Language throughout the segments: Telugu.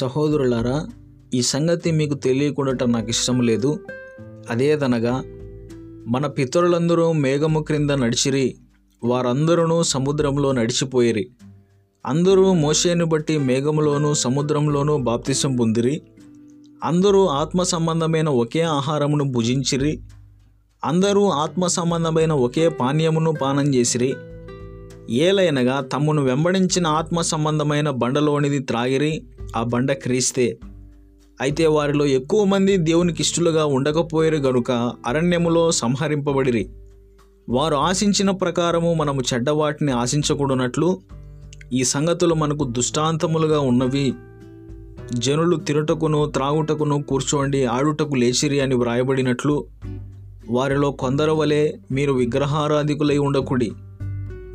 సహోదరులారా ఈ సంగతి మీకు తెలియకుండా నాకు ఇష్టం లేదు. అదేదనగా మన పితరులందరూ మేఘము క్రింద నడిచిరి వారందరూ సముద్రంలో నడిచిపోయిరి. అందరూ మోషేను బట్టి మేఘములోను సముద్రంలోనూ బాప్తిసం పొందిరి. అందరూ ఆత్మ సంబంధమైన ఒకే ఆహారమును భుజించిరి. అందరూ ఆత్మ సంబంధమైన ఒకే పానీయమును పానం చేసిరి. ఏలైనగా తమను వెంబడించిన ఆత్మ సంబంధమైన బండలోనిది త్రాగిరి ఆ బండ క్రీస్తే. అయితే వారిలో ఎక్కువ మంది దేవునికి ఇష్టలుగా ఉండకపోయారు గనుక అరణ్యములో సంహరింపబడిరి. వారు ఆశించిన ప్రకారము మనము చెడ్డవాటిని ఆశించకూడనట్లు ఈ సంగతులు మనకు దుష్టాంతములుగా ఉన్నవి. జనులు తినుటకును త్రాగుటకును కూర్చోండి ఆడుటకు లేచిరి అని వ్రాయబడినట్లు వారిలో కొందరు వలె మీరు విగ్రహారాధికులై ఉండకుడి.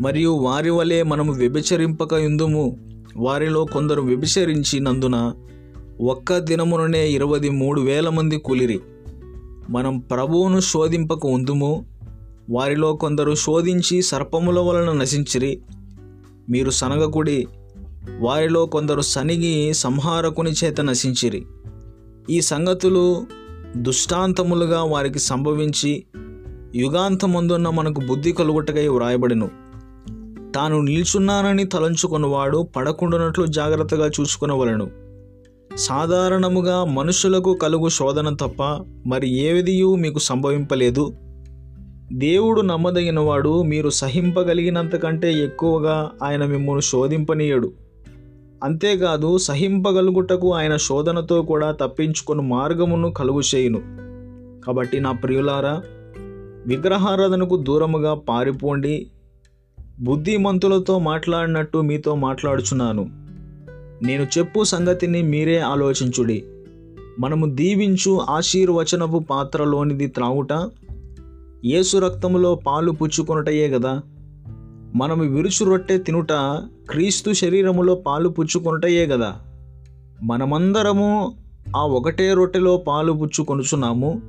మరియు వారి వలె మనము వ్యభిచరింపక ఇందుము వారిలో కొందరు వ్యభిచరించినందున ఒక్క దినముననే ఇరవై మూడు వేల మంది కూలిరి. మనం ప్రభువును శోధింపక ఉందుము? వారిలో కొందరు శోధించి సర్పముల వలన నశించిరి. మీరు సనగకుడి. వారిలో కొందరు సనిగి సంహారకుని చేత నశించిరి. ఈ సంగతులు దుష్టాంతములుగా వారికి సంభవించి యుగాంతమందున్న మనకు బుద్ధి కలుగుటకై వ్రాయబడిను. తాను నిల్చున్నానని తలంచుకున్నవాడు పడకుండానట్లు జాగ్రత్తగా చూసుకునవలను. సాధారణముగా మనుషులకు కలుగు శోధన తప్ప మరి ఏదియూ మీకు సంభవింపలేదు. దేవుడు నమ్మదగినవాడు మీరు సహింపగలిగినంత కంటే ఎక్కువగా ఆయన మిమ్మల్ని శోధింపనీయడు. అంతేకాదు సహింపగలుగుటకు ఆయన శోధనతో కూడా తప్పించుకుని మార్గమును కలుగు చేయును. కాబట్టి నా ప్రియులారా విగ్రహారాధనకు దూరముగా పారిపోండి బుద్ధిమంతులతో మాట్లాడినట్టు మీతో మాట్లాడుచున్నాను. నేను చెప్పు సంగతిని మీరే ఆలోచించుడి. మనము దీవించు ఆశీర్వచనపు పాత్రలోనిది త్రాగుట. యేసు రక్తములో పాలు పుచ్చుకొనుటయే కదా మనము విరుచు రొట్టె తినుట క్రీస్తు శరీరములో పాలు పుచ్చుకొనటయే కదా మనమందరము ఆ ఒకటే రొట్టెలో పాలు పుచ్చుకొనుచున్నాము.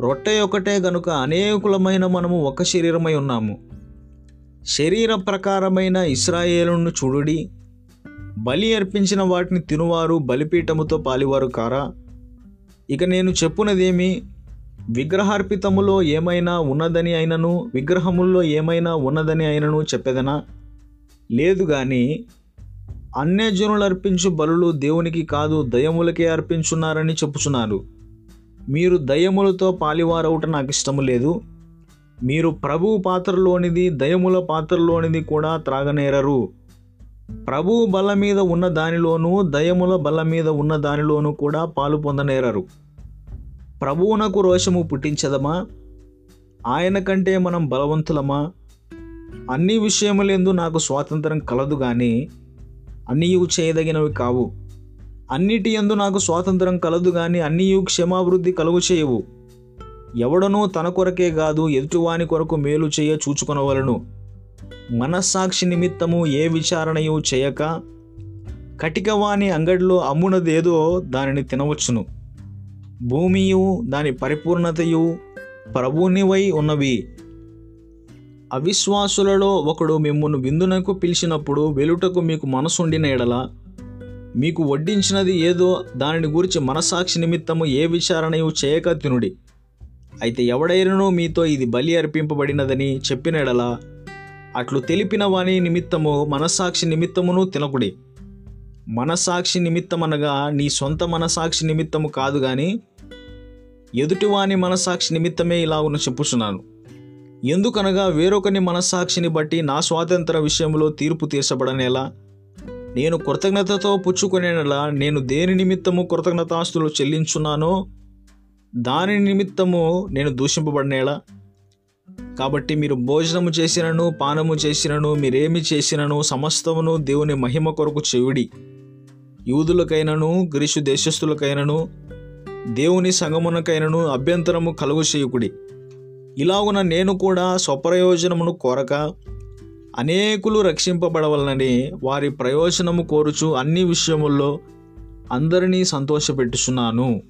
రొట్టె ఒకటే గనుక అనేకులమైన మనము ఒక శరీరమై ఉన్నాము. శరీర ప్రకారమైన ఇస్రాయేలును చూడుడి. బలి అర్పించిన వాటిని తినువారు బలిపీఠముతో పాలివారు కారా? ఇక నేను చెప్పునదేమి? విగ్రహార్పితములో ఏమైనా ఉన్నదని అయినను విగ్రహముల్లో ఏమైనా ఉన్నదని అయినను చెప్పేదనా? లేదు గాని అన్యజనులు అర్పించు బలులు దేవునికి కాదు దయములకే అర్పించున్నారని చెప్పుచున్నారు. మీరు దయములతో పాలివారవుట నాకు ఇష్టము లేదు. మీరు ప్రభువు పాత్రలోనిది దయముల పాత్రలోనిది కూడా త్రాగనేరరు. ప్రభువు బల్ల మీద ఉన్న దానిలోనూ దయముల బల్ల మీద ఉన్న దానిలోనూ కూడా పాలు పొందనేరరు. ప్రభువునకు రోషము పుట్టించదమా? ఆయన కంటే మనం బలవంతులమా? అన్ని విషయములందు నాకు స్వాతంత్రం కలదు కానీ అన్నీయు చేయదగినవి కావు. అన్నిటి యందు నాకు స్వాతంత్రం కలదు కానీ అన్నీయు క్షేమాభివృద్ధి కలుగు చేయవు. ఎవడనూ తన కొరకే కాదు ఎదుటివాని కొరకు మేలు చేయ చూచుకొనవలను. మనస్సాక్షి నిమిత్తము ఏ విచారణయు చేయక కటికవాణి అంగడిలో అమ్మునదేదో దానిని తినవచ్చును. భూమియు దాని పరిపూర్ణతయు ప్రభునివై ఉన్నవి. అవిశ్వాసులలో ఒకడు మిమ్మల్ని విందునకు పిలిచినప్పుడు వెలుటకు మీకు మనసుండిన ఎడల మీకు వడ్డించినది ఏదో దానిని గురించి మనసాక్షి నిమిత్తము ఏ విచారణయు చేయక తినుడి. అయితే ఎవడైనను మీతో ఇది బలి అర్పింపబడినదని చెప్పినెడల అట్లు తెలిపిన వాని నిమిత్తము మనస్సాక్షి నిమిత్తమును తినకుడి. మనసాక్షి నిమిత్తమనగా నీ సొంత మనసాక్షి నిమిత్తము కాదు కానీ ఎదుటివాని మనస్సాక్షి నిమిత్తమే ఇలాగున చెప్పుచున్నాను. ఎందుకనగా వేరొకని మనస్సాక్షిని బట్టి నా స్వాతంత్ర విషయంలో తీర్పు తీర్చబడనేలా నేను కృతజ్ఞతతో పుచ్చుకునేలా నేను దేని నిమిత్తము కృతజ్ఞతాస్తులు చెల్లించున్నానో దాని నిమిత్తము నేను దూషింపబడినేలా? కాబట్టి మీరు భోజనము చేసినను పానము చేసినను మీరేమి చేసినను సమస్తమును దేవుని మహిమ కొరకు చెవిడి యూదులకైనను గ్రీసు దేశస్థులకైనను దేవుని సంగమునకైనను అభ్యంతరము కలుగు చేయుకుడి. ఇలాగున నేను కూడా స్వప్రయోజనమును కోరక అనేకులు రక్షింపబడవలనని వారి ప్రయోజనము కోరుచు అన్ని విషయముల్లో అందరినీ సంతోషపెట్టుచున్నాను.